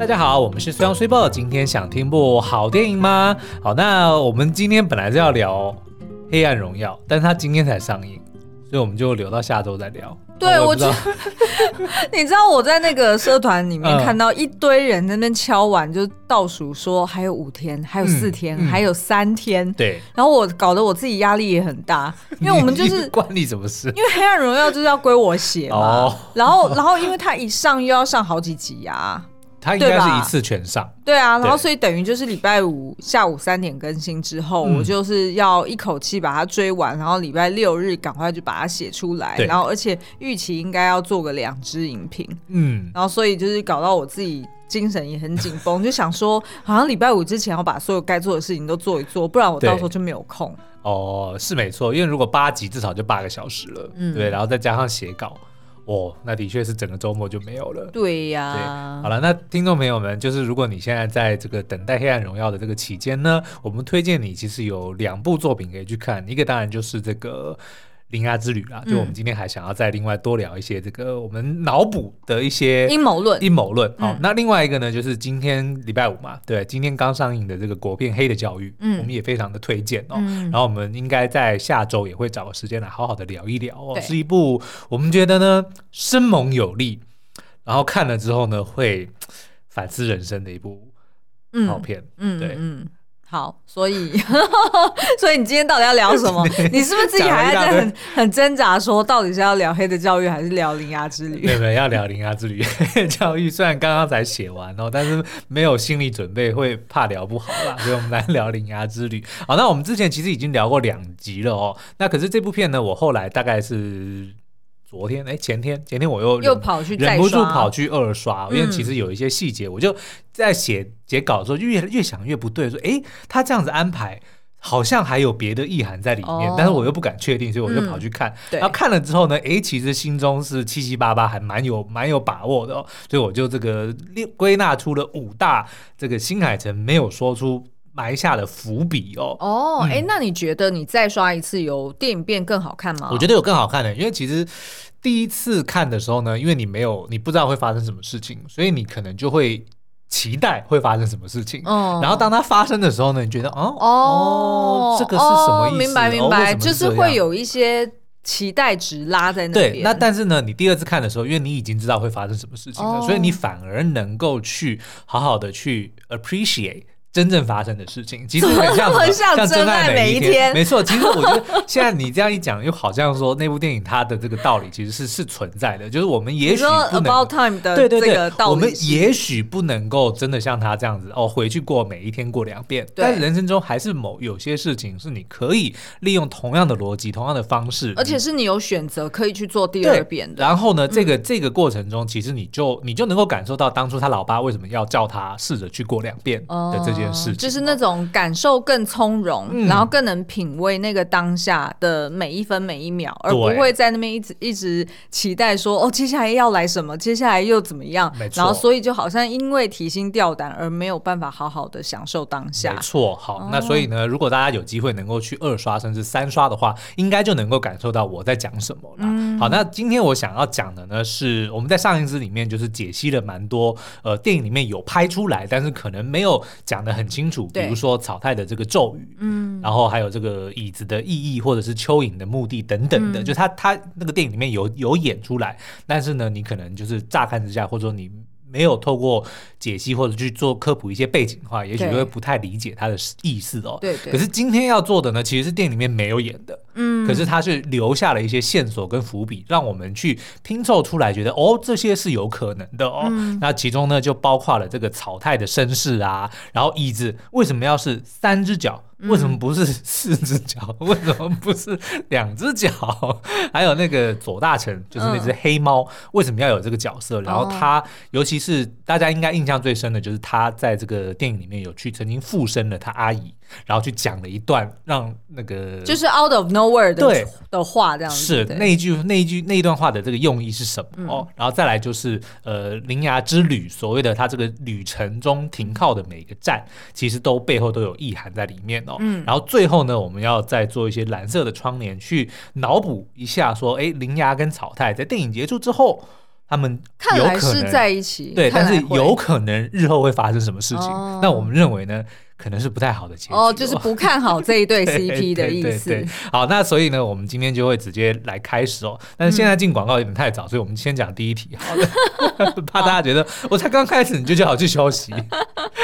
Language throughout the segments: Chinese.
大家好，我们是虽阳虽报，今天想听部好电影吗？好，那我们今天本来是要聊《黑暗荣耀》，但是它今天才上映，所以我们就留到下周再聊。对，我知道，你知道我在那个社团里面看到一堆人在那边敲碗，就倒数说还有五天，还有四天，嗯嗯、还有三天。对，然后我搞得我自己压力也很大，因为我们就是 关你什么事？因为《黑暗荣耀》就是要归我写嘛。哦、然后，然后因为它一上又要上好几集啊。它应该是一次全上，对啊，然后所以等于就是礼拜五下午三点更新之后，我就是要一口气把它追完，然后礼拜六日赶快就把它写出来，然后而且预期应该要做个两支影评，嗯，然后所以就是搞到我自己精神也很紧绷，就想说好像礼拜五之前要把所有该做的事情都做一做，不然我到时候就没有空。哦，是没错，因为如果八集至少就八个小时了，嗯，对，然后再加上写稿。哦，那的确是整个周末就没有了。对呀、啊，对，好了，那听众朋友们，就是如果你现在在这个等待《黑暗荣耀》的这个期间呢，我们推荐你其实有两部作品可以去看，一个当然就是这个。铃芽之旅啦，就我们今天还想要再另外多聊一些这个我们脑补的一些阴谋论。阴谋论，好，那另外一个呢，就是今天礼拜五嘛，对，今天刚上映的这个国片《黑的教育》，嗯，我们也非常的推荐哦。然后我们应该在下周也会找个时间来好好的聊一聊哦。是一部我们觉得呢生猛有力，然后看了之后呢会反思人生的一部好片。嗯，对，嗯。好，所以 所以你今天到底要聊什么？你是不是自己还在很很挣扎，说到底是要聊黑的教育还是聊铃芽之旅？对对，要聊铃芽之旅。教育虽然刚刚才写完哦，但是没有心理准备，会怕聊不好啦。所以我们来聊铃芽之旅。好，那我们之前其实已经聊过两集了哦。那可是这部片呢，我后来大概是。昨天哎，前天前天我又又跑去忍不住跑去二刷，因为其实有一些细节，我就在写写稿的时候越越想越不对，说哎，他这样子安排好像还有别的意涵在里面，但是我又不敢确定，所以我就跑去看。然后看了之后呢，哎，其实心中是七七八八，还蛮有蛮有把握的，哦所以我就这个归纳出了五大这个新海诚没有说出。埋下的伏笔哦哦，哎、oh, 嗯，那你觉得你再刷一次有电影变更好看吗？我觉得有更好看的，因为其实第一次看的时候呢，因为你没有你不知道会发生什么事情，所以你可能就会期待会发生什么事情。嗯，oh. 然后当它发生的时候呢，你觉得哦哦，这个是什么意思？明白明白，就是会有一些期待值拉在那边。对，那但是呢，你第二次看的时候，因为你已经知道会发生什么事情了，oh. 所以你反而能够去好好的去 appreciate。真正发生的事情，其实很像，很像真爱每一天。没错，其实我觉得现在你这样一讲，又好像说那部电影它的这个道理其实是是存在的，就是我们也许不能 About Time 的这个道理，我们也许不能够真的像他这样子哦，回去过每一天过两遍，但是人生中还是某有些事情是你可以利用同样的逻辑、同样的方式，而且是你有选择可以去做第二遍的。然后呢，这个这个过程中，其实你就你就能够感受到当初他老爸为什么要叫他试着去过两遍的这件事情，就是那。种感受更从容，嗯、然后更能品味那个当下的每一分每一秒，而不会在那边一直一直期待说哦，接下来要来什么，接下来又怎么样？没错。然后所以就好像因为提心吊胆而没有办法好好的享受当下。没错，好，哦、那所以呢，如果大家有机会能够去二刷甚至三刷的话，应该就能够感受到我在讲什么了。嗯、好，那今天我想要讲的呢，是我们在上一支里面就是解析了蛮多呃电影里面有拍出来，但是可能没有讲得很清楚，比如说草太的这个咒语，嗯，然后还有这个椅子的意义，或者是蚯蚓的目的等等的，嗯、就他他那个电影里面有有演出来，但是呢，你可能就是乍看之下，或者说你没有透过解析或者去做科普一些背景的话，也许会不太理解它的意思哦。对对。可是今天要做的呢，其实是电影里面没有演的，嗯，可是它是留下了一些线索跟伏笔，让我们去拼凑出来，觉得哦，这些是有可能的哦。嗯、那其中呢，就包括了这个草太的身世啊，然后椅子为什么要是三只脚？为什么不是四只脚？为什么不是两只脚？还有那个左大臣，就是那只黑猫，为什么要有这个角色？然后他，尤其是大家应该印象最深的，就是他在这个电影里面有去曾经附身了他阿姨。然后去讲了一段让那个就是 out of nowhere 的对的话，这样子是那一句那一句那一段话的这个用意是什么？哦，然后再来就是呃，铃芽之旅所谓的它这个旅程中停靠的每一个站，其实都背后都有意涵在里面哦。嗯，然后最后呢，我们要再做一些蓝色的窗帘去脑补一下，说，哎，铃芽跟草太在电影结束之后。他们看来是在一起，对，但是有可能日后会发生什么事情？哦、那我们认为呢？可能是不太好的结局哦，就是不看好这一对 CP 的意思。对对对对，好，那所以呢，我们今天就会直接来开始哦。但是现在进广告有点太早，嗯、所以我们先讲第一题。好的，怕大家觉得我才刚开始你就叫我去休息。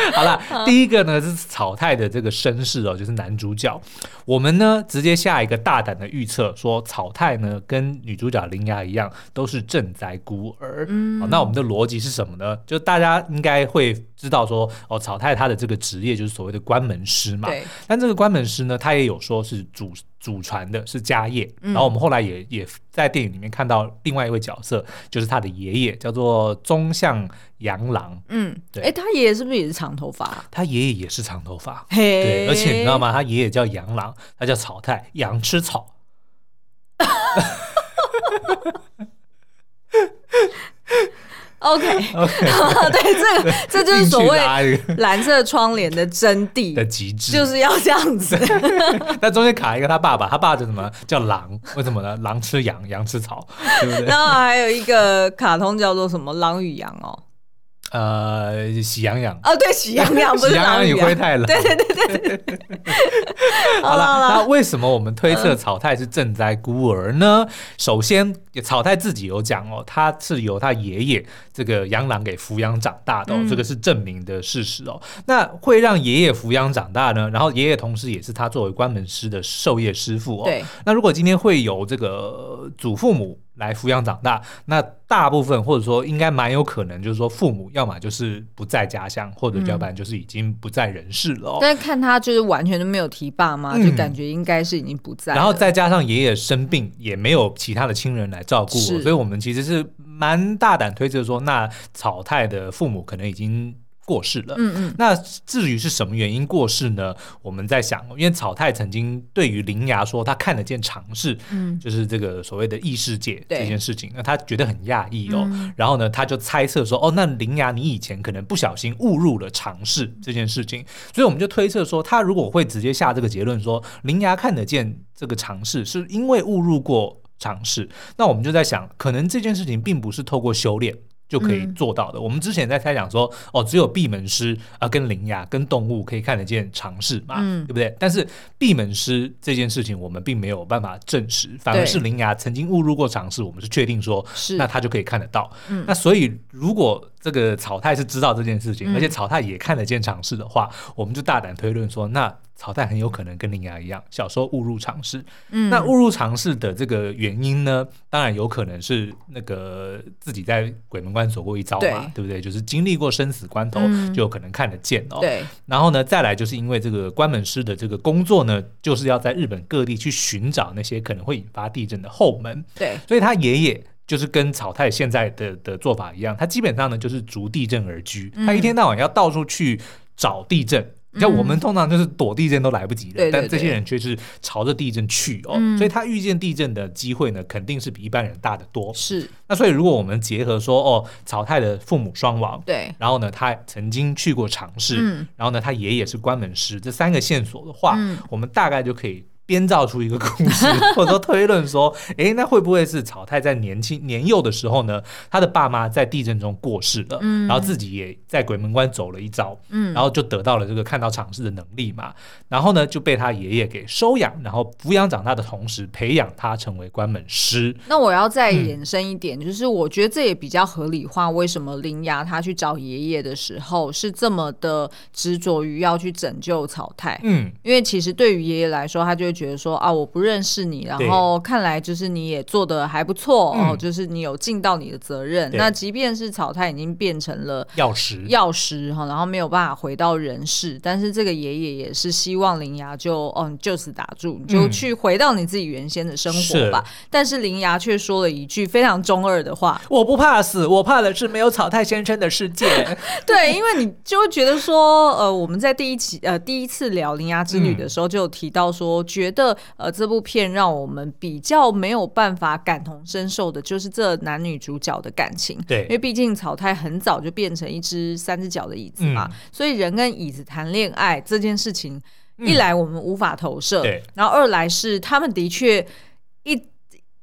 好了，第一个呢是草太的这个身世哦，就是男主角。我们呢直接下一个大胆的预测，说草太呢跟女主角铃芽一样，都是镇宅孤儿。嗯，好，那我们的逻辑是什么呢？就大家应该会知道说，哦，草太他的这个职业就是所。谓的关门师嘛，但这个关门师呢，他也有说是主祖传的，是家业。嗯、然后我们后来也也在电影里面看到另外一位角色，就是他的爷爷，叫做宗像杨郎。嗯，对。哎，他爷爷是不是也是长头发？他爷爷也是长头发。嘿对，而且你知道吗？他爷爷叫杨郎，他叫草太，羊吃草。OK，, okay 对，这个这就是所谓蓝色窗帘的真谛的极致，就是要这样子。那中间卡一个他爸爸，他爸爸叫什么？叫狼？为什么呢？狼吃羊，羊吃草，对不对？然后还有一个卡通叫做什么？狼与羊哦。呃，喜羊羊哦，对，喜羊羊 不是狼与灰太狼，对对对对对。好了，那为什么我们推测草太是赈灾孤儿呢？首先，草太自己有讲哦，他是由他爷爷这个杨郎给抚养长大的，哦这个是证明的事实哦。那会让爷爷抚养长大呢？然后爷爷同时也是他作为关门师的授业师傅哦。对。那如果今天会有这个祖父母来抚养长大，那大部分或者说应该蛮有可能，就是说父母要么就是不在家乡，或者要不然就是已经不在人世了，哦嗯。但是看他就是完全都没有提爸妈，就感觉应该是已经不在，嗯。然后再加上爷爷生病，也没有其他的亲人来照顾，是所以我们其实是蛮大胆推测说，那草太的父母可能已经。过世了，嗯嗯，那至于是什么原因过世呢？我们在想，因为草太曾经对于铃芽说，他看得见尝试，嗯，就是这个所谓的异世界这件事情，那他觉得很讶异哦，嗯、然后呢，他就猜测说，哦，那铃芽你以前可能不小心误入了尝试这件事情，所以我们就推测说，他如果会直接下这个结论说，铃芽看得见这个尝试，是因为误入过尝试，那我们就在想，可能这件事情并不是透过修炼。就可以做到的。嗯、我们之前在猜想说，哦，只有闭门师啊，跟灵牙、跟动物可以看得见尝试嘛，嗯、对不对？但是闭门师这件事情，我们并没有办法证实，反而是灵牙曾经误入过尝试，我们是确定说，是那他就可以看得到。嗯、那所以，如果这个草太是知道这件事情，嗯、而且草太也看得见尝试的话，我们就大胆推论说，那。草太很有可能跟林雅一样，小时候误入常试。嗯，那误入常试的这个原因呢，当然有可能是那个自己在鬼门关走过一遭嘛，对，对不对？就是经历过生死关头，嗯、就有可能看得见哦。对。然后呢，再来就是因为这个关门师的这个工作呢，就是要在日本各地去寻找那些可能会引发地震的后门。对。所以他爷爷就是跟草太现在的的做法一样，他基本上呢就是逐地震而居，嗯、他一天到晚要到处去找地震。像我们通常就是躲地震都来不及的，嗯、但这些人却是朝着地震去哦，嗯、所以他遇见地震的机会呢，肯定是比一般人大得多。是，那所以如果我们结合说，哦，曹太的父母双亡，对，然后呢，他曾经去过尝试，嗯、然后呢，他爷爷是关门师，这三个线索的话，嗯、我们大概就可以。编造出一个故事，或者说推论说，诶，那会不会是草太在年轻年幼的时候呢？他的爸妈在地震中过世了，嗯、然后自己也在鬼门关走了一遭，嗯、然后就得到了这个看到场事的能力嘛。然后呢，就被他爷爷给收养，然后抚养长大的同时，培养他成为关门师。那我要再延伸一点，嗯、就是我觉得这也比较合理化，为什么林芽他去找爷爷的时候是这么的执着于要去拯救草太？嗯，因为其实对于爷爷来说，他就。觉得说啊，我不认识你，然后看来就是你也做的还不错对哦，就是你有尽到你的责任。那即便是草太已经变成了药师，药师哈，然后没有办法回到人世，但是这个爷爷也是希望铃芽就哦，你就此打住，你就去回到你自己原先的生活吧。是但是铃芽却说了一句非常中二的话：“我不怕死，我怕的是没有草太先生的世界。”对，因为你就会觉得说，呃，我们在第一期呃第一次聊铃芽之旅的时候就有提到说，觉觉得呃，这部片让我们比较没有办法感同身受的，就是这男女主角的感情。对，因为毕竟草太很早就变成一只三只脚的椅子嘛，嗯、所以人跟椅子谈恋爱这件事情，一来我们无法投射，嗯、然后二来是他们的确一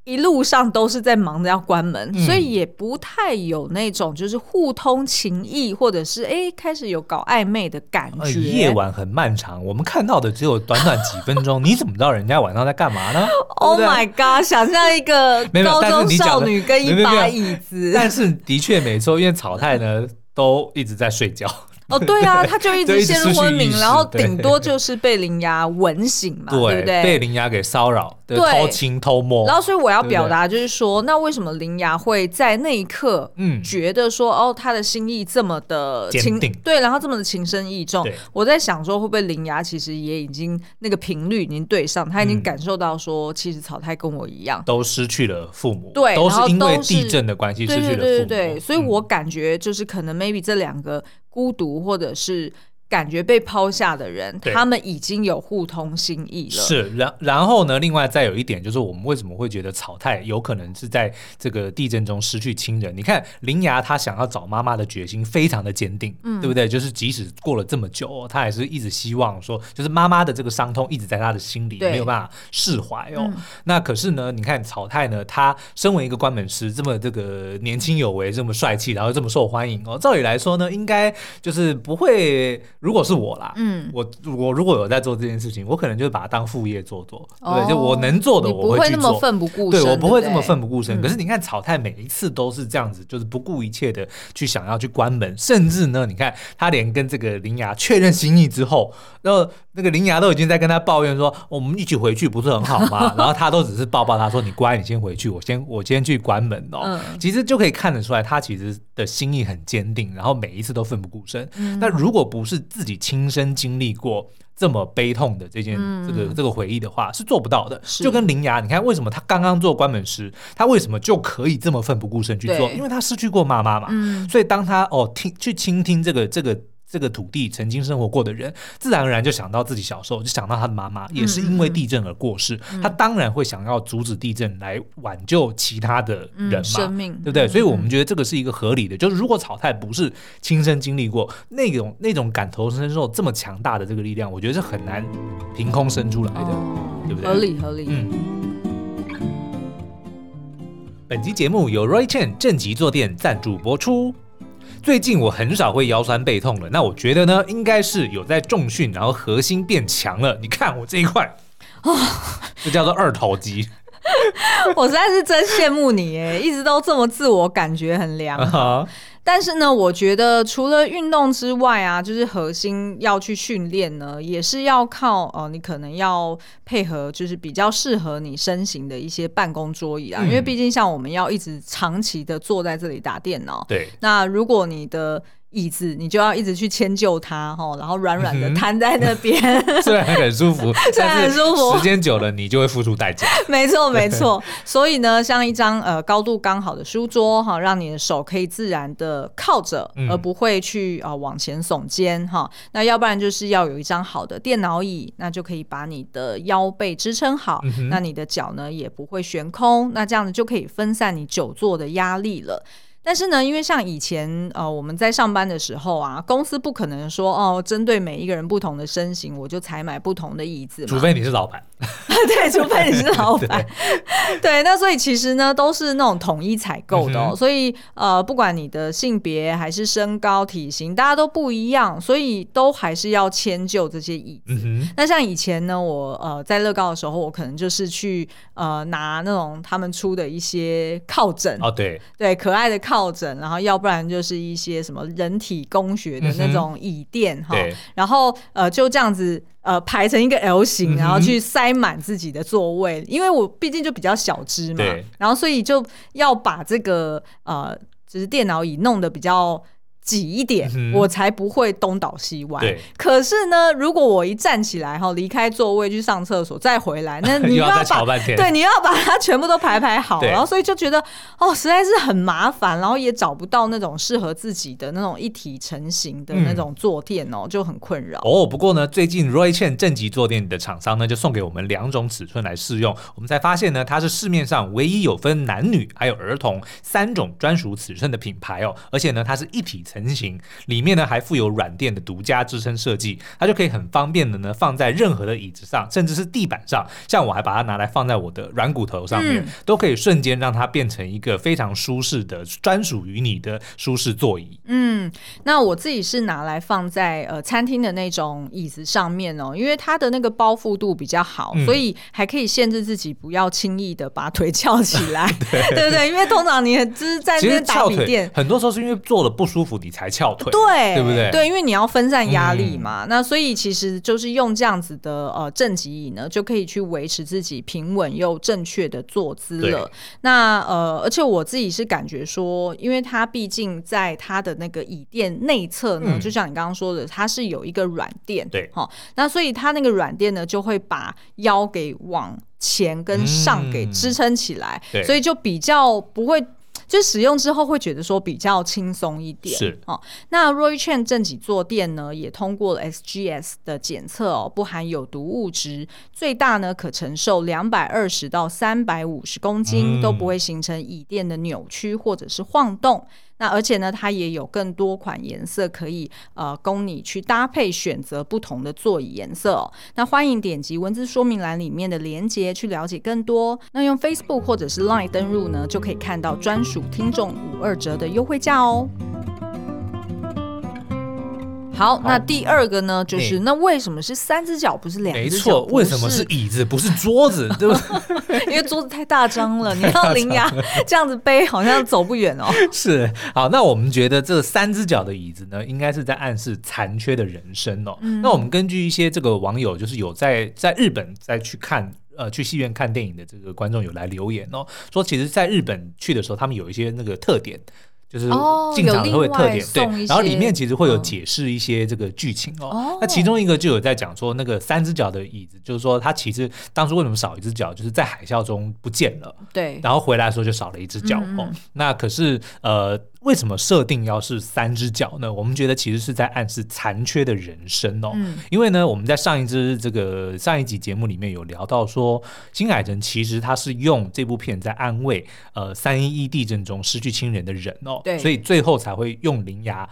一路上都是在忙着要关门，嗯、所以也不太有那种就是互通情谊，或者是哎开始有搞暧昧的感觉。呃、夜晚很漫长，我们看到的只有短短几分钟，你怎么知道人家晚上在干嘛呢？Oh my god！想象一个 高中少女跟一把椅子，但是的确没错，因为草太呢 都一直在睡觉。哦，对啊，他就一直陷入昏迷，然后顶多就是被灵芽吻醒嘛，对，对不对？被灵芽给骚扰，对，偷亲偷摸。然后，所以我要表达就是说，对对，那为什么铃芽会在那一刻，嗯，觉得说，嗯、哦，他的心意这么的情，对，然后这么的情深意重。我在想说，会不会铃芽其实也已经那个频率已经对上，他已经感受到说，其实草太跟我一样，都失去了父母，对，都是因为地震的关系失去了父母，对，对，对，对，对，所以我感觉就是可能 maybe 这两个。孤独，或者是。感觉被抛下的人，他们已经有互通心意了。是，然然后呢？另外再有一点，就是我们为什么会觉得草太有可能是在这个地震中失去亲人？你看铃芽，他想要找妈妈的决心非常的坚定，嗯，对不对？就是即使过了这么久，他还是一直希望说，就是妈妈的这个伤痛一直在他的心里，没有办法释怀哦。嗯、那可是呢，你看草太呢，他身为一个关门师，这么这个年轻有为，这么帅气，然后这么受欢迎哦，照理来说呢，应该就是不会。如果是我啦，嗯，我我如果有在做这件事情，我可能就是把它当副业做做，哦、对，就我能做的我会去做，不会那么奋不顾身，对，我不会这么奋不顾身。可是你看草太每一次都是这样子，就是不顾一切的去想要去关门，甚至呢，你看他连跟这个林芽确认心意之后，然后那个林芽都已经在跟他抱怨说，我们一起回去不是很好吗？然后他都只是抱抱他说，你乖，你先回去，我先我先去关门哦。嗯、其实就可以看得出来，他其实的心意很坚定，然后每一次都奋不顾身。那、嗯、如果不是自己亲身经历过这么悲痛的这件、嗯、这个这个回忆的话，是做不到的。就跟林芽，你看为什么他刚刚做关门师，他为什么就可以这么奋不顾身去做？因为他失去过妈妈嘛。嗯、所以当他哦听去倾听这个这个。这个土地曾经生活过的人，自然而然就想到自己小时候，就想到他的妈妈也是因为地震而过世。嗯、他当然会想要阻止地震来挽救其他的人嘛，嗯、生命对不对？所以我们觉得这个是一个合理的。嗯、就是如果草太不是亲身经历过那种那种感同身受这么强大的这个力量，我觉得是很难凭空生出来的，哦、对不对？合理合理。嗯。本集节目由 Roy Chen 正极坐垫赞助播出。最近我很少会腰酸背痛了，那我觉得呢，应该是有在重训，然后核心变强了。你看我这一块，哦，这叫做二头肌。我实在是真羡慕你耶，一直都这么自我感觉很良好。Uh huh. 但是呢，我觉得除了运动之外啊，就是核心要去训练呢，也是要靠哦、呃，你可能要配合，就是比较适合你身形的一些办公桌椅啊，嗯、因为毕竟像我们要一直长期的坐在这里打电脑，对，那如果你的。椅子，你就要一直去迁就它，然后软软的瘫在那边，嗯、虽然很舒服，虽然很舒服，时间久了你就会付出代价。没错，没错。所以呢，像一张呃高度刚好的书桌哈，让你的手可以自然的靠着，而不会去啊、呃、往前耸肩哈。那要不然就是要有一张好的电脑椅，那就可以把你的腰背支撑好，嗯、那你的脚呢也不会悬空，那这样子就可以分散你久坐的压力了。但是呢，因为像以前呃我们在上班的时候啊，公司不可能说哦，针对每一个人不同的身形，我就采买不同的椅子。除非你是老板。对，除非你是老 板。对，那所以其实呢，都是那种统一采购的哦。嗯、所以呃，不管你的性别还是身高体型，大家都不一样，所以都还是要迁就这些椅子。嗯、那像以前呢，我呃在乐高的时候，我可能就是去呃拿那种他们出的一些靠枕哦，对对，可爱的靠。靠枕，然后要不然就是一些什么人体工学的那种椅垫哈，嗯、然后呃就这样子呃排成一个 L 型，然后去塞满自己的座位，嗯、因为我毕竟就比较小只嘛，然后所以就要把这个呃就是电脑椅弄得比较。挤一点，嗯、我才不会东倒西歪。对。可是呢，如果我一站起来哈，离开座位去上厕所，再回来，那 你要把要 对，你要把它全部都排排好，对。然后所以就觉得哦，实在是很麻烦，然后也找不到那种适合自己的那种一体成型的那种坐垫哦，嗯、就很困扰。哦，不过呢，最近 Roy Chen 正极坐垫的厂商呢，就送给我们两种尺寸来试用，我们才发现呢，它是市面上唯一有分男女还有儿童三种专属尺寸的品牌哦，而且呢，它是一体层型，里面呢还附有软垫的独家支撑设计，它就可以很方便的呢放在任何的椅子上，甚至是地板上。像我还把它拿来放在我的软骨头上面，嗯、都可以瞬间让它变成一个非常舒适的专属于你的舒适座椅。嗯，那我自己是拿来放在呃餐厅的那种椅子上面哦，因为它的那个包覆度比较好，嗯、所以还可以限制自己不要轻易的把腿翘起来，对，对不对？因为通常你就是在那边打笔电，很多时候是因为坐了不舒服，你才翘腿，对，对不对？对，因为你要分散压力嘛。嗯、那所以其实就是用这样子的呃正极椅呢，就可以去维持自己平稳又正确的坐姿了。那呃，而且我自己是感觉说，因为它毕竟在它的那个椅垫内侧呢，嗯、就像你刚刚说的，它是有一个软垫，对，好，那所以它那个软垫呢，就会把腰给往前跟上给支撑起来，嗯、所以就比较不会。就使用之后会觉得说比较轻松一点，是哦。那 Roychen 正脊坐垫呢，也通过了 SGS 的检测哦，不含有毒物质，最大呢可承受两百二十到三百五十公斤，嗯、都不会形成椅垫的扭曲或者是晃动。那而且呢，它也有更多款颜色可以呃供你去搭配选择不同的座椅颜色。那欢迎点击文字说明栏里面的链接去了解更多。那用 Facebook 或者是 Line 登入呢，就可以看到专属听众五二折的优惠价哦。好，那第二个呢，就是那为什么是三只脚不是两只脚？没错，为什么是椅子不是桌子？对不对？因为桌子太大张了，你要伶牙 这样子背，好像走不远哦。是，好，那我们觉得这三只脚的椅子呢，应该是在暗示残缺的人生哦。嗯、那我们根据一些这个网友，就是有在在日本再去看呃去戏院看电影的这个观众有来留言哦，说其实在日本去的时候，他们有一些那个特点。就是进场都会特点、哦、对，然后里面其实会有解释一些这个剧情哦。哦，那其中一个就有在讲说，那个三只脚的椅子，就是说它其实当初为什么少一只脚，就是在海啸中不见了，对，然后回来的时候就少了一只脚哦。嗯、那可是呃。为什么设定要是三只脚呢？我们觉得其实是在暗示残缺的人生哦。嗯、因为呢，我们在上一支这个上一集节目里面有聊到说，金海诚其实他是用这部片在安慰呃三一一地震中失去亲人的人哦，对所以最后才会用灵牙。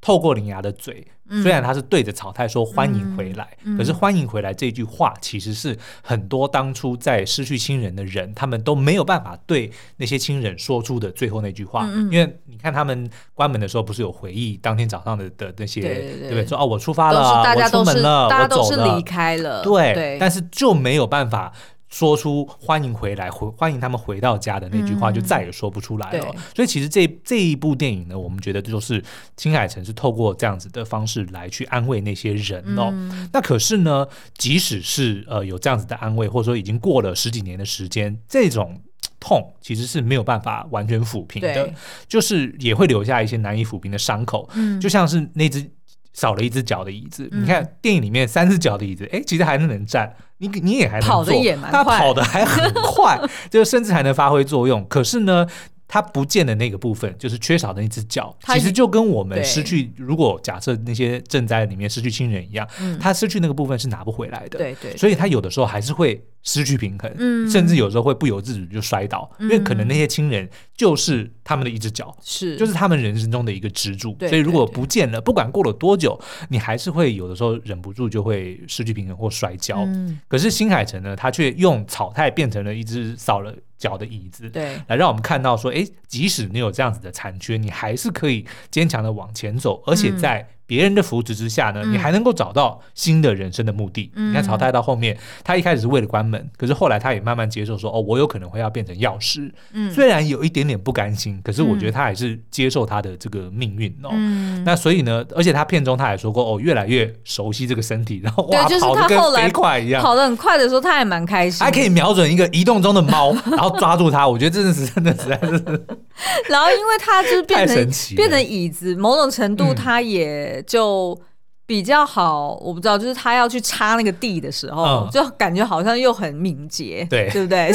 透过伶牙的嘴，虽然他是对着草太说欢迎回来，可是欢迎回来这句话其实是很多当初在失去亲人的人，他们都没有办法对那些亲人说出的最后那句话。因为你看他们关门的时候，不是有回忆当天早上的的那些，对，对，对，对不对？说哦，我出发了，我出门了，大家都是离离开了，对，对但是就没有办法。说出欢迎回来，回欢迎他们回到家的那句话，就再也说不出来了。嗯、所以其实这这一部电影呢，我们觉得就是青海城是透过这样子的方式来去安慰那些人哦。嗯、那可是呢，即使是呃有这样子的安慰，或者说已经过了十几年的时间，这种痛其实是没有办法完全抚平的，就是也会留下一些难以抚平的伤口。嗯，就像是那只少了一只脚的椅子，嗯、你看电影里面三只脚的椅子，哎，其实还是能站。你你也还能跑得也蛮快，他跑得还很快，就甚至还能发挥作用。可是呢，他不见的那个部分，就是缺少的那只脚，其实就跟我们失去，如果假设那些赈灾里面失去亲人一样，他失去那个部分是拿不回来的。对对，所以他有的时候还是会失去平衡，甚至有时候会不由自主就摔倒，因为可能那些亲人就是他们的一只脚，是。就是他们人生中的一个支柱。所以如果不见了，不管过了多久，你还是会有的时候忍不住就会失去平衡或摔跤。可是新海诚呢，他却用草太变成了一只少了脚的椅子，对，来让我们看到说，哎，即使你有这样子的残缺，你还是可以坚强的往前走，而且在别人的扶持之下呢，嗯、你还能够找到新的人生的目的。嗯、你看曹太到后面，他一开始是为了关门，可是后来他也慢慢接受说，哦，我有可能会要变成药师。嗯，虽然有一点点不甘心，可是我觉得他还是接受他的这个命运哦。嗯、那所以呢，而且他片中他还说过，哦，越来越熟悉这个身体，然后哇，就是、跑得跟飞快一样，跑得很快的时候，他还蛮开心，还可以瞄准一个移动中的猫，然后抓住它。我觉得真的是真的实在是。然后因为他就是变成变成椅子，某种程度他也就。比较好，我不知道，就是他要去插那个地的时候，嗯、就感觉好像又很敏捷，对，对不对？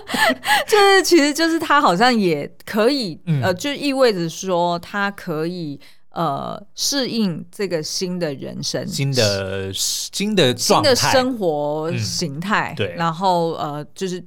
就是其实就是他好像也可以，嗯、呃，就意味着说他可以呃适应这个新的人生、新的新的新的生活形态，嗯、对，然后呃就是。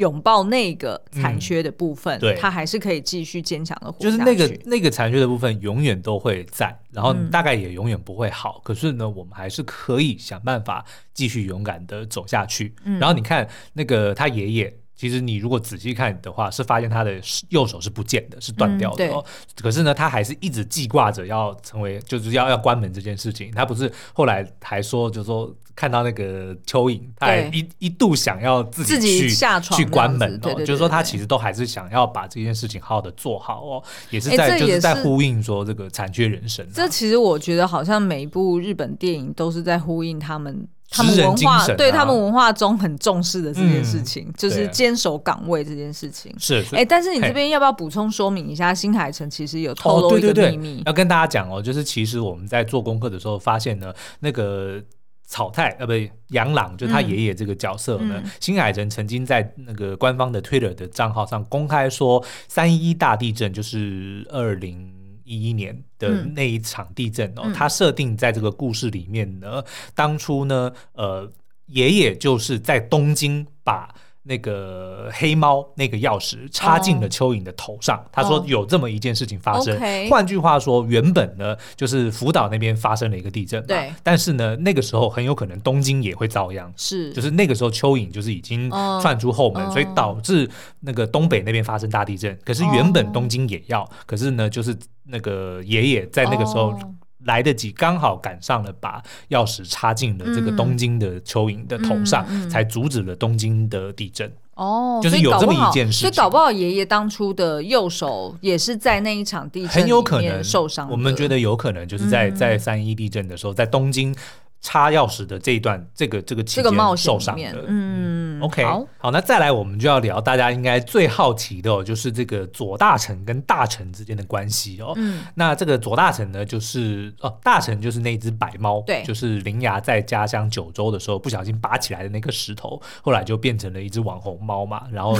拥抱那个残缺的部分，嗯、对，他还是可以继续坚强的活。就是那个那个残缺的部分永远都会在，然后大概也永远不会好。嗯、可是呢，我们还是可以想办法继续勇敢的走下去。嗯、然后你看那个他爷爷。其实你如果仔细看的话，是发现他的右手是不见的，是断掉的哦。嗯、可是呢，他还是一直记挂着要成为，就是要要关门这件事情。他不是后来还说，就是说看到那个蚯蚓，他还一一度想要自己去去关门哦。对对对对，就是说他其实都还是想要把这件事情好好的做好哦。也是在就是在呼应说这个残缺人生、啊。这其实我觉得好像每一部日本电影都是在呼应他们。他们文化、啊、对他们文化中很重视的这件事情，嗯、就是坚守岗位这件事情。是，哎、欸，但是你这边要不要补充说明一下？新海诚其实有透露一个秘密，哦、对对对，要跟大家讲哦，就是其实我们在做功课的时候发现呢，那个草太呃，不对，杨朗就他爷爷这个角色呢，嗯嗯、新海诚曾经在那个官方的 Twitter 的账号上公开说，三一一大地震就是二零。一一年的那一场地震哦，嗯、它设定在这个故事里面呢，当初呢，呃，爷爷就是在东京把。那个黑猫那个钥匙插进了蚯蚓的头上，哦、他说有这么一件事情发生。换、哦、句话说，原本呢就是福岛那边发生了一个地震，对。但是呢，那个时候很有可能东京也会遭殃，是。就是那个时候蚯蚓就是已经窜出后门，哦、所以导致那个东北那边发生大地震。可是原本东京也要，哦、可是呢，就是那个爷爷在那个时候。哦来得及，刚好赶上了，把钥匙插进了这个东京的蚯蚓的头上，嗯嗯嗯、才阻止了东京的地震。哦，就是有这么一件事情，所以搞不好爷爷当初的右手也是在那一场地震很有可能受伤。我们觉得有可能就是在、嗯、在三一地震的时候，在东京。插钥匙的这一段，这个这个期间受伤的，嗯，OK，好，好，那再来我们就要聊大家应该最好奇的哦，就是这个左大臣跟大臣之间的关系哦。嗯，那这个左大臣呢，就是哦，大臣就是那只白猫，对，就是铃芽在家乡九州的时候不小心拔起来的那个石头，后来就变成了一只网红猫嘛。然后，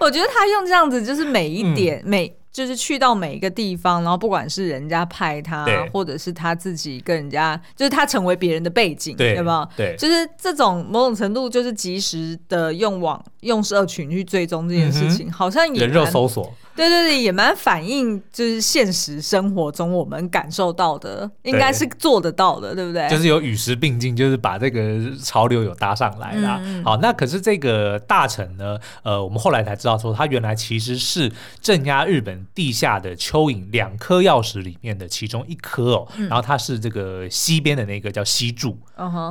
我觉得他用这样子，就是每一点、嗯、每。就是去到每一个地方，然后不管是人家派他，或者是他自己跟人家，就是他成为别人的背景，对，有没有？对，就是这种某种程度，就是及时的用网用社群去追踪这件事情，嗯、好像也人肉搜索。对对对，也蛮反映就是现实生活中我们感受到的，应该是做得到的，对，对不对？就是有与时并进，就是把这个潮流有搭上来啦。嗯、好，那可是这个大臣呢？呃，我们后来才知道说，他原来其实是镇压日本地下的蚯蚓两颗钥匙里面的其中一颗哦。嗯、然后它是这个西边的那个叫西柱，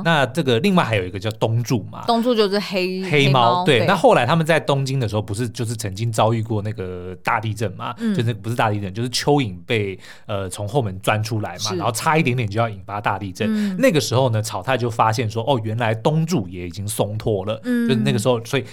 那这个另外还有一个叫东柱嘛？东柱就是黑黑猫。对，对那后来他们在东京的时候，不是就是曾经遭遇过那个大地震嘛，嗯、就是不是大地震，就是蚯蚓被呃从后门钻出来嘛，然后差一点点就要引发大地震。嗯、那个时候呢，草太就发现说，哦，原来东柱也已经松脱了，嗯、就是那个时候，所以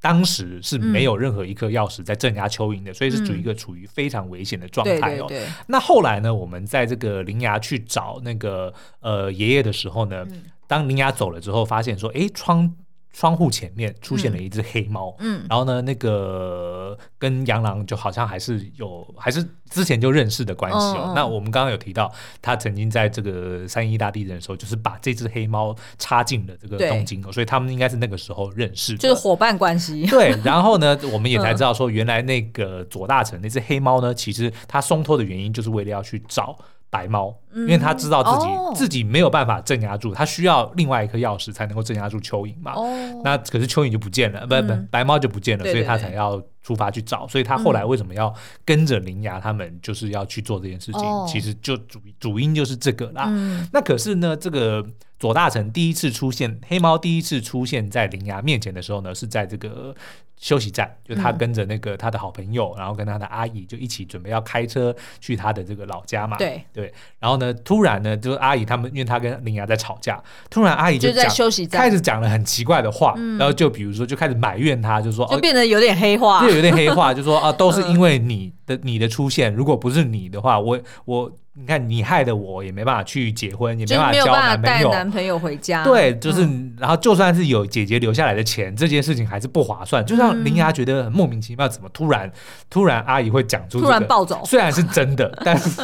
当时是没有任何一颗钥匙在镇压蚯蚓的，嗯、所以是处于一个处于非常危险的状态哦。那后来呢，我们在这个林牙去找那个呃爷爷的时候呢，嗯、当林牙走了之后，发现说，哎，窗。窗户前面出现了一只黑猫，嗯，然后呢，那个跟杨狼就好像还是有，还是之前就认识的关系哦。哦那我们刚刚有提到，他曾经在这个三一大地震的时候，就是把这只黑猫插进了这个东京哦，所以他们应该是那个时候认识，就是伙伴关系。对，然后呢，我们也才知道说，原来那个左大臣那只黑猫呢，其实它松脱的原因，就是为了要去找。白猫，因为他知道自己、嗯哦、自己没有办法镇压住，他需要另外一颗钥匙才能够镇压住蚯蚓嘛。哦、那可是蚯蚓就不见了，嗯、不不，白猫就不见了，所以他才要出发去找。所以他后来为什么要跟着灵牙他们，就是要去做这件事情？嗯、其实就主主因就是这个啦。嗯、那可是呢，这个。左大臣第一次出现，黑猫第一次出现在铃芽面前的时候呢，是在这个休息站，就他跟着那个他的好朋友，嗯、然后跟他的阿姨就一起准备要开车去他的这个老家嘛。对对。然后呢，突然呢，就是阿姨他们，因为他跟铃芽在吵架，突然阿姨就，在休息站开始讲了很奇怪的话，嗯、然后就比如说就开始埋怨他，就说就变得有点黑化，就有点黑化，就说啊，都是因为你的你的出现，如果不是你的话，我我。你看，你害得我也没办法去结婚，也没办法交男朋友，带男朋友回家。对，就是，嗯、然后就算是有姐姐留下来的钱，这件事情还是不划算。就像林芽觉得很莫名其妙，怎么突然突然阿姨会讲出、这个，突然暴走，虽然是真的，但是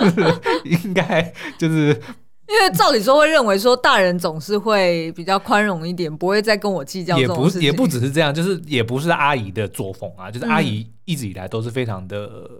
应该就是因为照理说会认为说大人总是会比较宽容一点，不会再跟我计较。也不也不只是这样，就是也不是阿姨的作风啊，就是阿姨一直以来都是非常的和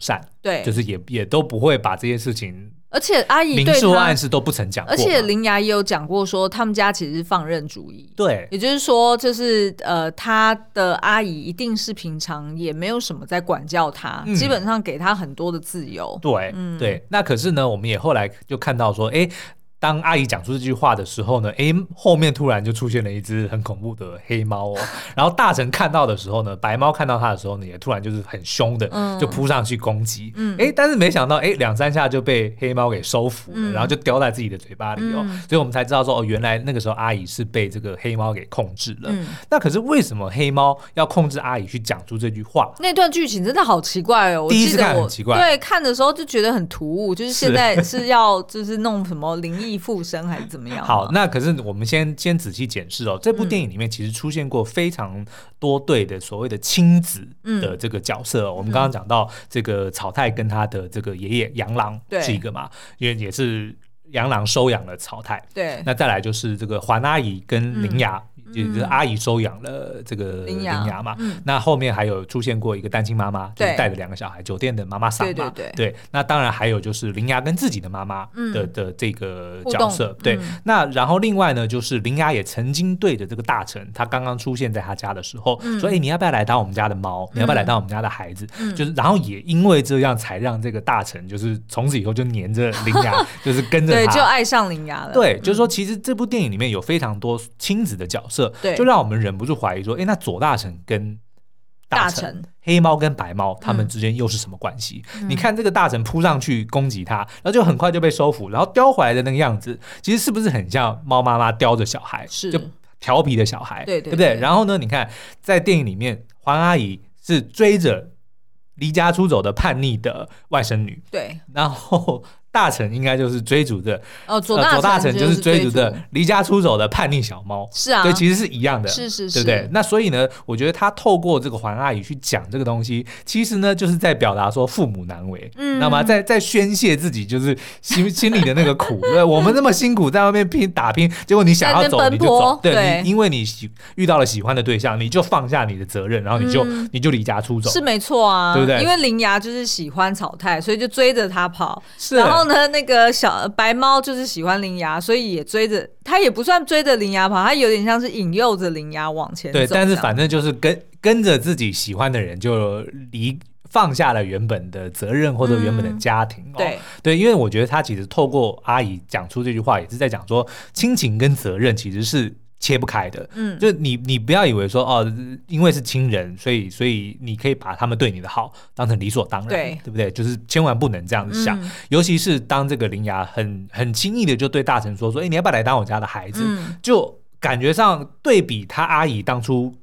善，对、嗯，就是也也都不会把这些事情。而且阿姨明说暗示都不曾讲过，而且铃芽也有讲过说，他们家其实是放任主义。对，也就是说，就是呃，他的阿姨一定是平常也没有什么在管教他，嗯、基本上给他很多的自由。对，嗯，对。那可是呢，我们也后来就看到说，哎。当阿姨讲出这句话的时候呢，哎，后面突然就出现了一只很恐怖的黑猫哦。然后大臣看到的时候呢，白猫看到它的时候呢，也突然就是很凶的，就扑上去攻击。嗯，哎，但是没想到，哎，两三下就被黑猫给收服了，嗯、然后就叼在自己的嘴巴里哦。嗯、所以我们才知道说，哦，原来那个时候阿姨是被这个黑猫给控制了。嗯、那可是为什么黑猫要控制阿姨去讲出这句话？那段剧情真的好奇怪哦！我第一次看很奇怪，对，看的时候就觉得很突兀，就是现在是要就是弄什么灵异。附身还是怎么样？好，那可是我们先先仔细检视哦。这部电影里面其实出现过非常多对的所谓的亲子的这个角色。我们刚刚讲到这个草太跟他的这个爷爷杨郎是一个嘛，因为也是杨郎收养了草太。对，那再来就是这个环阿姨跟铃芽。就是阿姨收养了这个林牙嘛，那后面还有出现过一个单亲妈妈，就是带着两个小孩，酒店的妈妈桑嘛，对，那当然还有就是林牙跟自己的妈妈的的这个角色，对，那然后另外呢，就是林牙也曾经对着这个大臣，他刚刚出现在他家的时候，说，哎，你要不要来当我们家的猫？你要不要来当我们家的孩子？就是，然后也因为这样，才让这个大臣就是从此以后就黏着林牙，就是跟着他，对，就爱上铃芽了。对，就是说，其实这部电影里面有非常多亲子的角色。对，就让我们忍不住怀疑说，哎，那左大臣跟大臣，黑猫跟白猫，他们之间又是什么关系？嗯、你看这个大臣扑上去攻击他，然后就很快就被收服，然后叼回来的那个样子，其实是不是很像猫妈妈叼着小孩，是就调皮的小孩，对对，对，对不对？然后呢，你看在电影里面，黄阿姨是追着离家出走的叛逆的外甥女，对，然后。大臣应该就是追逐着哦，左大，左大臣就是追逐着离家出走的叛逆小猫，是啊，对，其实是一样的，是是是，对不对？那所以呢，我觉得他透过这个环阿姨去讲这个东西，其实呢，就是在表达说父母难为，嗯，那么在在宣泄自己就是心 心里的那个苦，对，我们那么辛苦在外面拼打拼，结果你想要走你就走，对，你因为你喜遇到了喜欢的对象，你就放下你的责任，然后你就你就离家出走，是没错啊，对不对？因为铃芽就是喜欢草太，所以就追着他跑，是，然后。然后呢，那个小白猫就是喜欢铃芽，所以也追着它，也不算追着铃芽跑，它有点像是引诱着铃芽往前走。对，但是反正就是跟跟着自己喜欢的人，就离放下了原本的责任或者原本的家庭。嗯、对对，因为我觉得他其实透过阿姨讲出这句话，也是在讲说亲情跟责任其实是。切不开的，嗯，就你你不要以为说哦，因为是亲人，所以所以你可以把他们对你的好当成理所当然，对，对不对？就是千万不能这样子想，嗯、尤其是当这个林牙很很轻易的就对大臣说说，哎，你要不要来当我家的孩子？嗯、就感觉上对比他阿姨当初。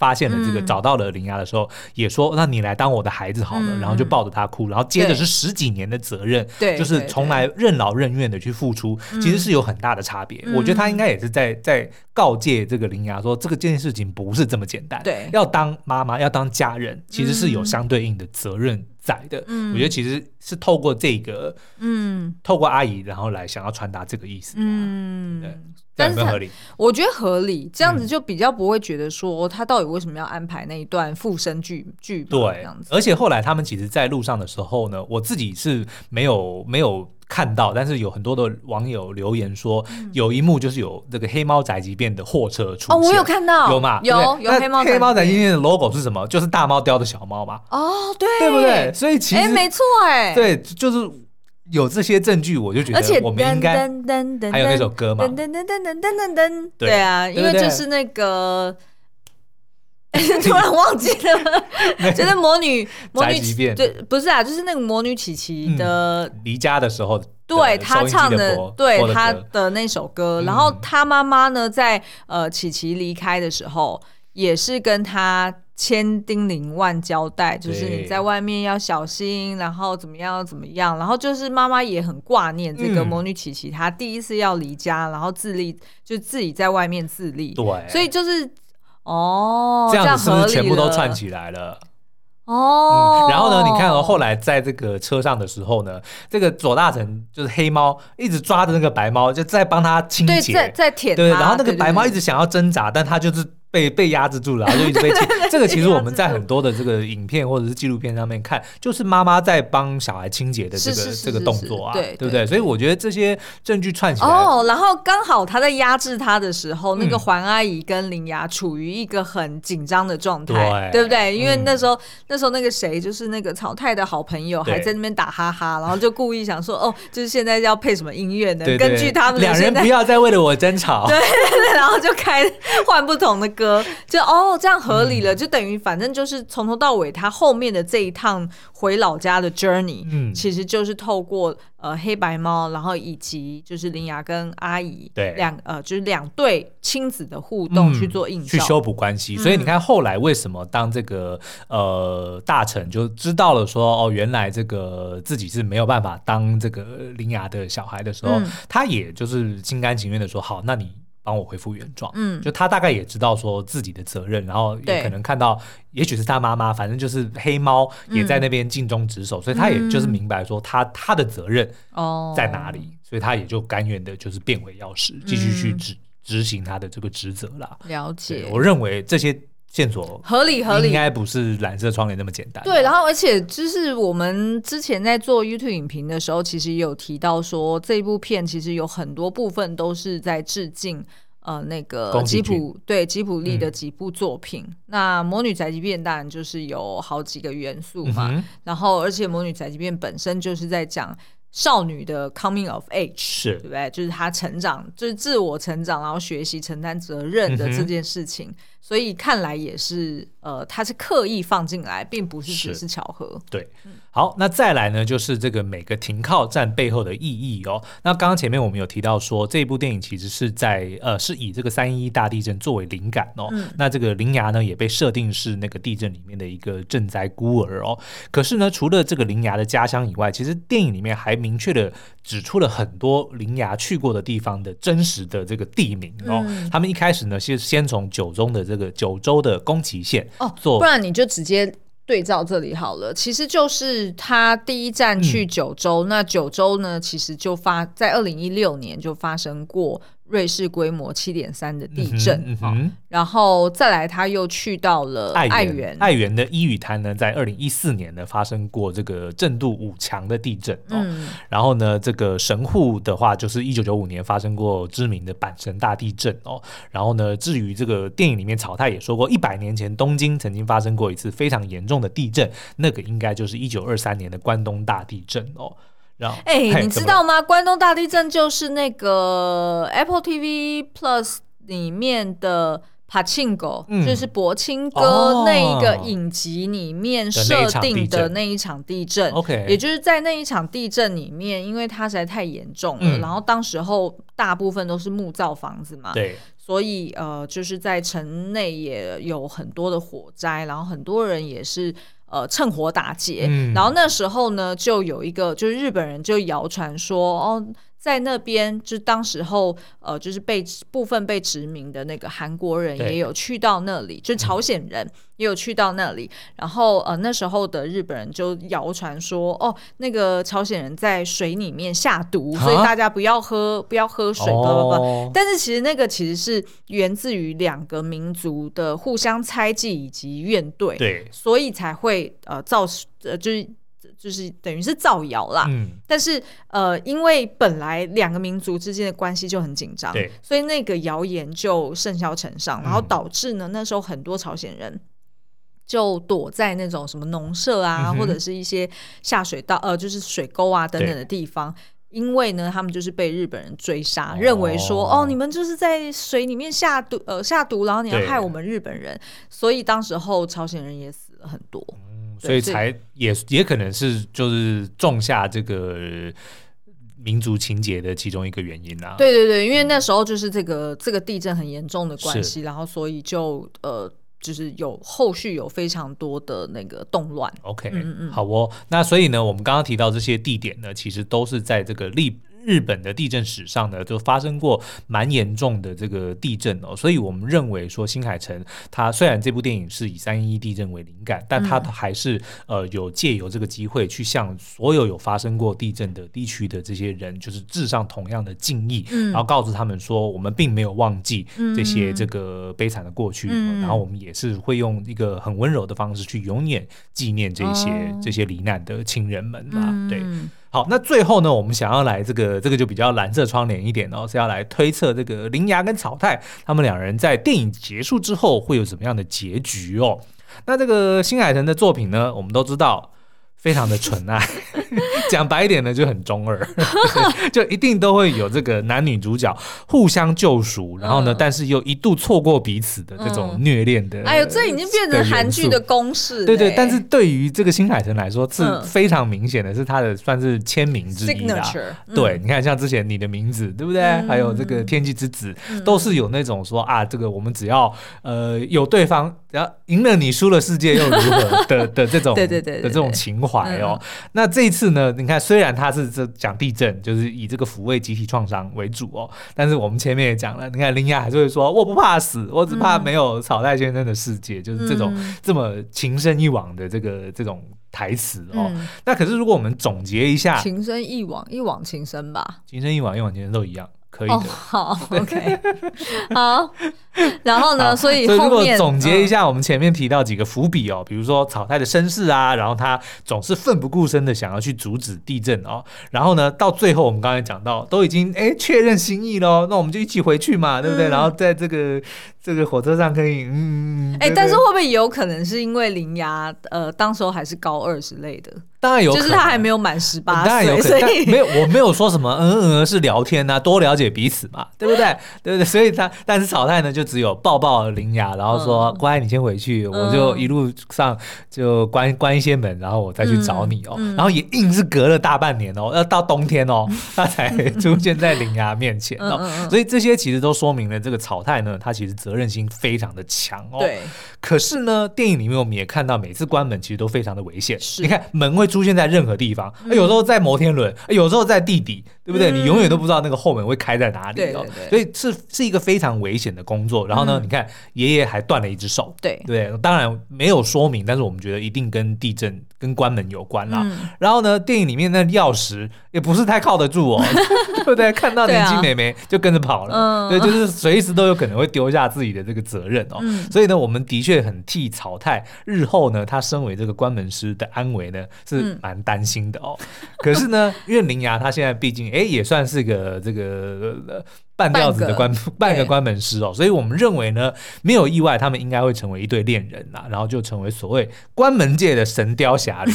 发现了这个，找到了铃芽的时候，也说：“那你来当我的孩子好了。”然后就抱着他哭，然后接着是十几年的责任，对，就是从来任劳任怨的去付出，其实是有很大的差别。我觉得他应该也是在在告诫这个铃芽说，这个这件事情不是这么简单。对，要当妈妈，要当家人，其实是有相对应的责任在的。我觉得其实是透过这个，嗯，透过阿姨，然后来想要传达这个意思。嗯，对。但是合理，我觉得合理，这样子就比较不会觉得说他到底为什么要安排那一段附身剧剧本。对，这样子。而且后来他们其实，在路上的时候呢，我自己是没有没有看到，但是有很多的网友留言说，有一幕就是有这个黑猫宅急便的货车出现。哦，我有看到，有吗？有有黑猫黑猫宅急便的 logo 是什么？就是大猫叼的小猫嘛。哦，对，对不对？所以其实，哎，没错，哎，对，就是。有这些证据，我就觉得我们应该还有那首歌嘛，噔噔噔噔噔噔噔，对。啊，因为就是那个 突然忘记了，就是魔女 魔女对，不是啊，就是那个魔女琪琪的离家的时候，对她唱的，对她的那首歌，然后她妈妈呢，在呃琪琪离开的时候，也是跟她。千叮咛万交代，就是你在外面要小心，然后怎么样怎么样，然后就是妈妈也很挂念这个魔女琪琪，她、嗯、第一次要离家，然后自立，就自己在外面自立，对，所以就是哦，这样子是不是全部都串起来了？哦、嗯。然后呢，你看哦，后来在这个车上的时候呢，这个左大臣就是黑猫一直抓着那个白猫，就在帮他清洁，在在舔。对，然后那个白猫一直想要挣扎，但他就是。被被压制住了，然后就一直被 亲。这个其实我们在很多的这个影片或者是纪录片上面看，就是妈妈在帮小孩清洁的这个这个动作啊，对对不对？所以我觉得这些证据串起来。哦，然后刚好他在压制他的时候，那个环阿姨跟林雅处于一个很紧张的状态，对不对？因为那时候那时候那个谁，就是那个草太的好朋友，还在那边打哈哈，然后就故意想说，哦，就是现在要配什么音乐呢？根据他们两人不要再为了我争吵，对，然后就开换不同的歌。就哦，这样合理了，嗯、就等于反正就是从头到尾，他后面的这一趟回老家的 journey，嗯，其实就是透过呃黑白猫，然后以及就是林雅跟阿姨对两呃就是两对亲子的互动去做映照，嗯、去修补关系。所以你看后来为什么当这个呃大臣就知道了说哦，原来这个自己是没有办法当这个林雅的小孩的时候，嗯、他也就是心甘情愿的说好，那你。帮我恢复原状，嗯，就他大概也知道说自己的责任，然后也可能看到，也许是他妈妈，反正就是黑猫也在那边尽忠职守，所以他也就是明白说他他的责任哦。在哪里，所以他也就甘愿的就是变回钥匙，继续去执执行他的这个职责啦。了解，我认为这些。线索合理合理，应该不是蓝色窗帘那么简单。对，然后而且就是我们之前在做 YouTube 影评的时候，其实也有提到说，这一部片其实有很多部分都是在致敬呃那个吉普对吉普力的几部作品。嗯、那《魔女宅急便》当然就是有好几个元素嘛，嗯、然后而且《魔女宅急便》本身就是在讲。少女的 coming of age 是对不对？就是她成长，就是自我成长，然后学习承担责任的这件事情。所以看来也是，呃，他是刻意放进来，并不是只是巧合。对，好，那再来呢，就是这个每个停靠站背后的意义哦。那刚刚前面我们有提到说，这部电影其实是在呃，是以这个三一一大地震作为灵感哦。嗯、那这个铃芽呢，也被设定是那个地震里面的一个赈灾孤儿哦。可是呢，除了这个铃芽的家乡以外，其实电影里面还明确的指出了很多铃芽去过的地方的真实的这个地名哦。嗯、他们一开始呢，是先从九中的这个九州的宫崎县哦，做不然你就直接对照这里好了。其实就是他第一站去九州，嗯、那九州呢，其实就发在二零一六年就发生过。芮氏规模七点三的地震，嗯嗯、然后再来，他又去到了爱媛。爱媛的伊予滩呢，在二零一四年呢发生过这个震度五强的地震哦。嗯、然后呢，这个神户的话，就是一九九五年发生过知名的阪神大地震哦。然后呢，至于这个电影里面草太也说过，一百年前东京曾经发生过一次非常严重的地震，那个应该就是一九二三年的关东大地震哦。哎，欸、你知道吗？关东大地震就是那个 Apple TV Plus 里面的 Pachinko，、嗯、就是柏青哥那一个影集里面设定的那一场地震。OK，也就是在那一场地震里面，因为它实在太严重了，嗯、然后当时候大部分都是木造房子嘛，对，所以呃，就是在城内也有很多的火灾，然后很多人也是。呃，趁火打劫，嗯、然后那时候呢，就有一个就是日本人就谣传说，哦，在那边就当时候呃，就是被部分被殖民的那个韩国人也有去到那里，就朝鲜人。嗯也有去到那里，然后呃那时候的日本人就谣传说，哦，那个朝鲜人在水里面下毒，所以大家不要喝，不要喝水，不不不。但是其实那个其实是源自于两个民族的互相猜忌以及怨怼，对，所以才会呃造呃就是就是等于是造谣啦。嗯，但是呃因为本来两个民族之间的关系就很紧张，对，所以那个谣言就甚嚣尘上，然后导致呢那时候很多朝鲜人。就躲在那种什么农舍啊，嗯、或者是一些下水道，呃，就是水沟啊等等的地方，因为呢，他们就是被日本人追杀，哦、认为说，哦，你们就是在水里面下毒，呃，下毒，然后你要害我们日本人，所以当时候朝鲜人也死了很多，嗯、所以才也也可能是就是种下这个民族情结的其中一个原因啊。对对对，因为那时候就是这个这个地震很严重的关系，然后所以就呃。就是有后续有非常多的那个动乱。OK，嗯嗯，好哦。那所以呢，我们刚刚提到这些地点呢，其实都是在这个历日本的地震史上呢，就发生过蛮严重的这个地震哦，所以我们认为说新海诚他虽然这部电影是以三一一地震为灵感，但他还是呃有借由这个机会去向所有有发生过地震的地区的这些人，就是致上同样的敬意，然后告诉他们说，我们并没有忘记这些这个悲惨的过去，然后我们也是会用一个很温柔的方式去永远纪念这些这些罹难的亲人们嘛，对。好，那最后呢，我们想要来这个这个就比较蓝色窗帘一点哦，是要来推测这个铃芽跟草太他们两人在电影结束之后会有什么样的结局哦。那这个新海诚的作品呢，我们都知道。非常的纯爱，讲白一点呢，就很中二，就一定都会有这个男女主角互相救赎，然后呢，但是又一度错过彼此的这种虐恋的。哎呦，这已经变成韩剧的公式。对对，但是对于这个新海诚来说是非常明显的，是他的算是签名之一啦。对，你看像之前你的名字，对不对？还有这个天气之子，都是有那种说啊，这个我们只要呃有对方，然后赢了你输了世界又如何的 的这种对对对的这种情怀。怀哦，那这一次呢？你看，虽然他是这讲地震，就是以这个抚慰集体创伤为主哦，但是我们前面也讲了，你看铃芽还是会说我不怕死，我只怕没有草太先生的世界，嗯、就是这种这么情深一往的这个这种台词哦。嗯、那可是如果我们总结一下，情深一往，一往情深吧，情深一往，一往情深都一样。可以的，oh, 好，OK，好，然后呢？所以，所以如果总结一下，我们前面提到几个伏笔哦，嗯、比如说草太的身世啊，然后他总是奋不顾身的想要去阻止地震哦，然后呢，到最后我们刚才讲到，都已经哎确认心意喽，那我们就一起回去嘛，对不对？嗯、然后在这个这个火车上可以，嗯，哎，但是会不会有可能是因为林芽呃，当时候还是高二之类的？当然有，就是他还没有满十八岁，当然有可能，没有，我没有说什么，嗯嗯，是聊天呐、啊，多了解彼此嘛，对不对？对不对？所以他，但是草太呢，就只有抱抱铃芽，然后说、嗯、乖，你先回去，我就一路上就关关一些门，然后我再去找你哦。然后也硬是隔了大半年哦，要到冬天哦，他才出现在铃芽面前哦。所以这些其实都说明了这个草太呢，他其实责任心非常的强哦。对。可是呢，电影里面我们也看到，每次关门其实都非常的危险。是你看门会出现在任何地方，嗯、有时候在摩天轮，有时候在地底，对不对？嗯、你永远都不知道那个后门会开在哪里哦。所以是是一个非常危险的工作。然后呢，嗯、你看爷爷还断了一只手，对对，当然没有说明，但是我们觉得一定跟地震跟关门有关啦。嗯、然后呢，电影里面那钥匙也不是太靠得住哦，对不对？看到年轻妹妹就跟着跑了，对，就是随时都有可能会丢下自己的这个责任哦。嗯、所以呢，我们的确。很替草太日后呢，他身为这个关门师的安危呢，是蛮担心的哦。嗯、可是呢，因为铃芽他现在毕竟哎也算是个这个半吊子的关半个，关门师哦，所以我们认为呢，没有意外，他们应该会成为一对恋人啦，然后就成为所谓关门界的神雕侠侣。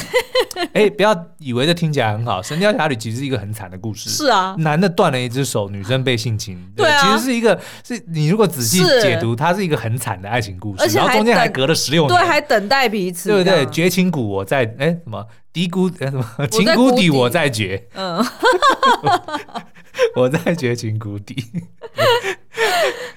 哎，不要以为这听起来很好，神雕侠侣其实是一个很惨的故事。是啊，男的断了一只手，女生被性侵，对，其实是一一个是你如果仔细解读，它是一个很惨的爱情故事，然后中间还隔了十六年，对，还等待彼此，对不对？绝情谷我在哎什么低谷呃什么？情谷底。我在绝，嗯，我在绝情谷底。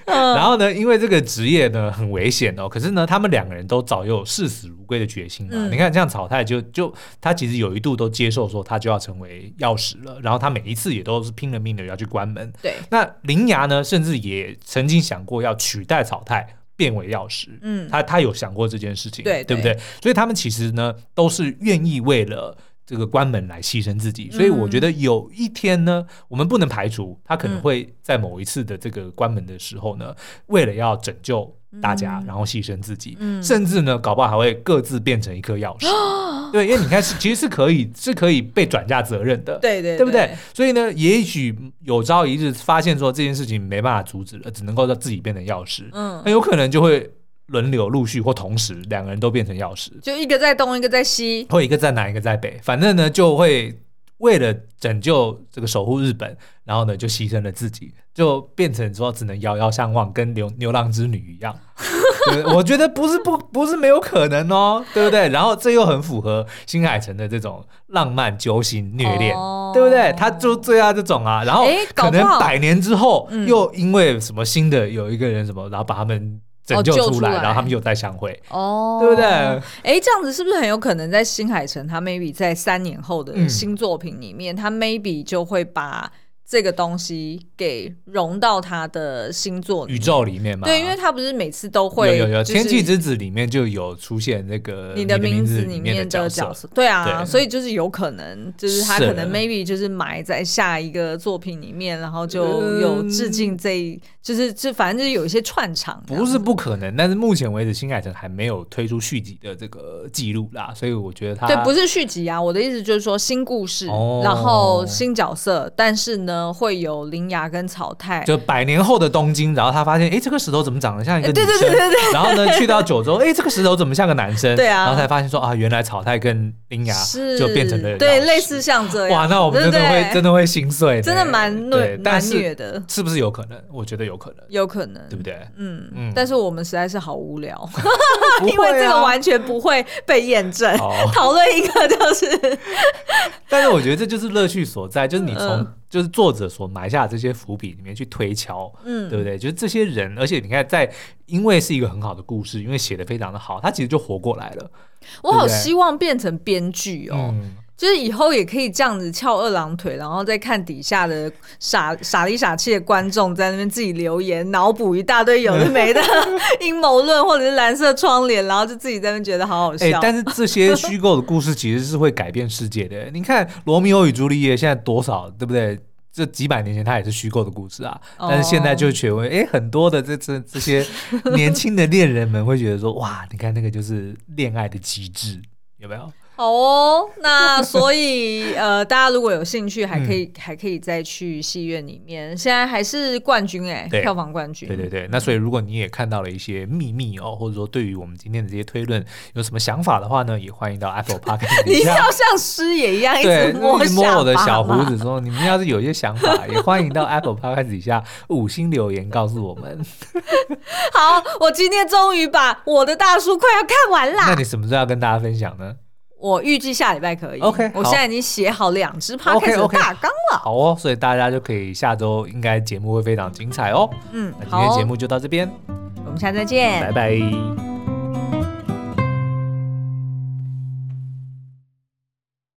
然后呢，因为这个职业呢很危险哦，可是呢，他们两个人都早有视死如归的决心嘛。你看，像草太就就他其实有一度都接受说他就要成为药师了，然后他每一次也都是拼了命的要去关门。对，那铃芽呢，甚至也曾经想过要取代草太变为药师。嗯，他他有想过这件事情，对对不对？所以他们其实呢都是愿意为了。这个关门来牺牲自己，所以我觉得有一天呢，嗯、我们不能排除他可能会在某一次的这个关门的时候呢，嗯、为了要拯救大家，嗯、然后牺牲自己，嗯、甚至呢，搞不好还会各自变成一颗钥匙。嗯、对，因为你看，是其实是可以是可以被转嫁责任的，对对，对。不对？所以呢，也许有朝一日发现说这件事情没办法阻止了，只能够让自己变成钥匙，嗯，很有可能就会。轮流陆续或同时，两个人都变成钥匙，就一个在东，一个在西，或一个在南，一个在北，反正呢，就会为了拯救这个守护日本，然后呢，就牺牲了自己，就变成说只能遥遥相望，跟牛牛郎织女一样。对，我觉得不是不不是没有可能哦，对不对？然后这又很符合新海诚的这种浪漫揪心虐恋，哦、对不对？他就最爱这种啊，然后可能百年之后，又因为什么新的有一个人什么，然后把他们。拯救出来，哦、出来。然后他们又再相会，哦，对不对？哎，这样子是不是很有可能在新海诚他 maybe 在三年后的新作品里面，嗯、他 maybe 就会把这个东西给融到他的星座宇宙里面嘛？对，因为他不是每次都会有有有《天气之子》里面就有出现那个你的名字里面的角色，角色。对啊对，所以就是有可能就是他可能 maybe 就是埋在下一个作品里面，然后就有致敬这一、嗯，就是这反正就是有一些串场，不是不可能，但是目前为止新海诚还没有推出续集的这个记录啦，所以我觉得他对不是续集啊，我的意思就是说新故事，哦、然后新角色，但是呢。会有铃芽跟草太，就百年后的东京，然后他发现，哎，这个石头怎么长得像一个女生？对对对对对。然后呢，去到九州，哎，这个石头怎么像个男生？对啊。然后才发现说啊，原来草太跟铃芽就变成了对，类似像这样。哇，那我们真的会真的会心碎，真的蛮虐蛮虐的。是不是有可能？我觉得有可能，有可能，对不对？嗯嗯。但是我们实在是好无聊，啊、因为这个完全不会被验证。讨论一个就是，但是我觉得这就是乐趣所在，就是你从。嗯就是作者所埋下的这些伏笔里面去推敲，嗯，对不对？就是这些人，而且你看，在因为是一个很好的故事，因为写的非常的好，他其实就活过来了。我好希望变成编剧哦。嗯就是以后也可以这样子翘二郎腿，然后再看底下的傻傻里傻气的观众在那边自己留言，脑补一大堆有的没的 阴谋论，或者是蓝色窗帘，然后就自己在那边觉得好好笑。欸，但是这些虚构的故事其实是会改变世界的。你看《罗密欧与朱丽叶》现在多少，对不对？这几百年前它也是虚构的故事啊，但是现在就觉得，哎，很多的这这这些年轻的恋人们会觉得说，哇，你看那个就是恋爱的极致，有没有？好哦，那所以呃，大家如果有兴趣，还可以、嗯、还可以再去戏院里面。现在还是冠军哎、欸，票房冠军。对对对，那所以如果你也看到了一些秘密哦，或者说对于我们今天的这些推论有什么想法的话呢，也欢迎到 Apple Podcast。你要像师爷一样一直摸摸我的小胡子，说你们要是有一些想法，也欢迎到 Apple Podcast 底下五星留言告诉我们。好，我今天终于把我的大叔快要看完啦。那你什么时候要跟大家分享呢？我预计下礼拜可以。OK，我现在已经写好两支 Podcast 的大纲了。好哦，所以大家就可以下周应该节目会非常精彩哦。嗯，那今天节目就到这边，我们下次再见，拜拜。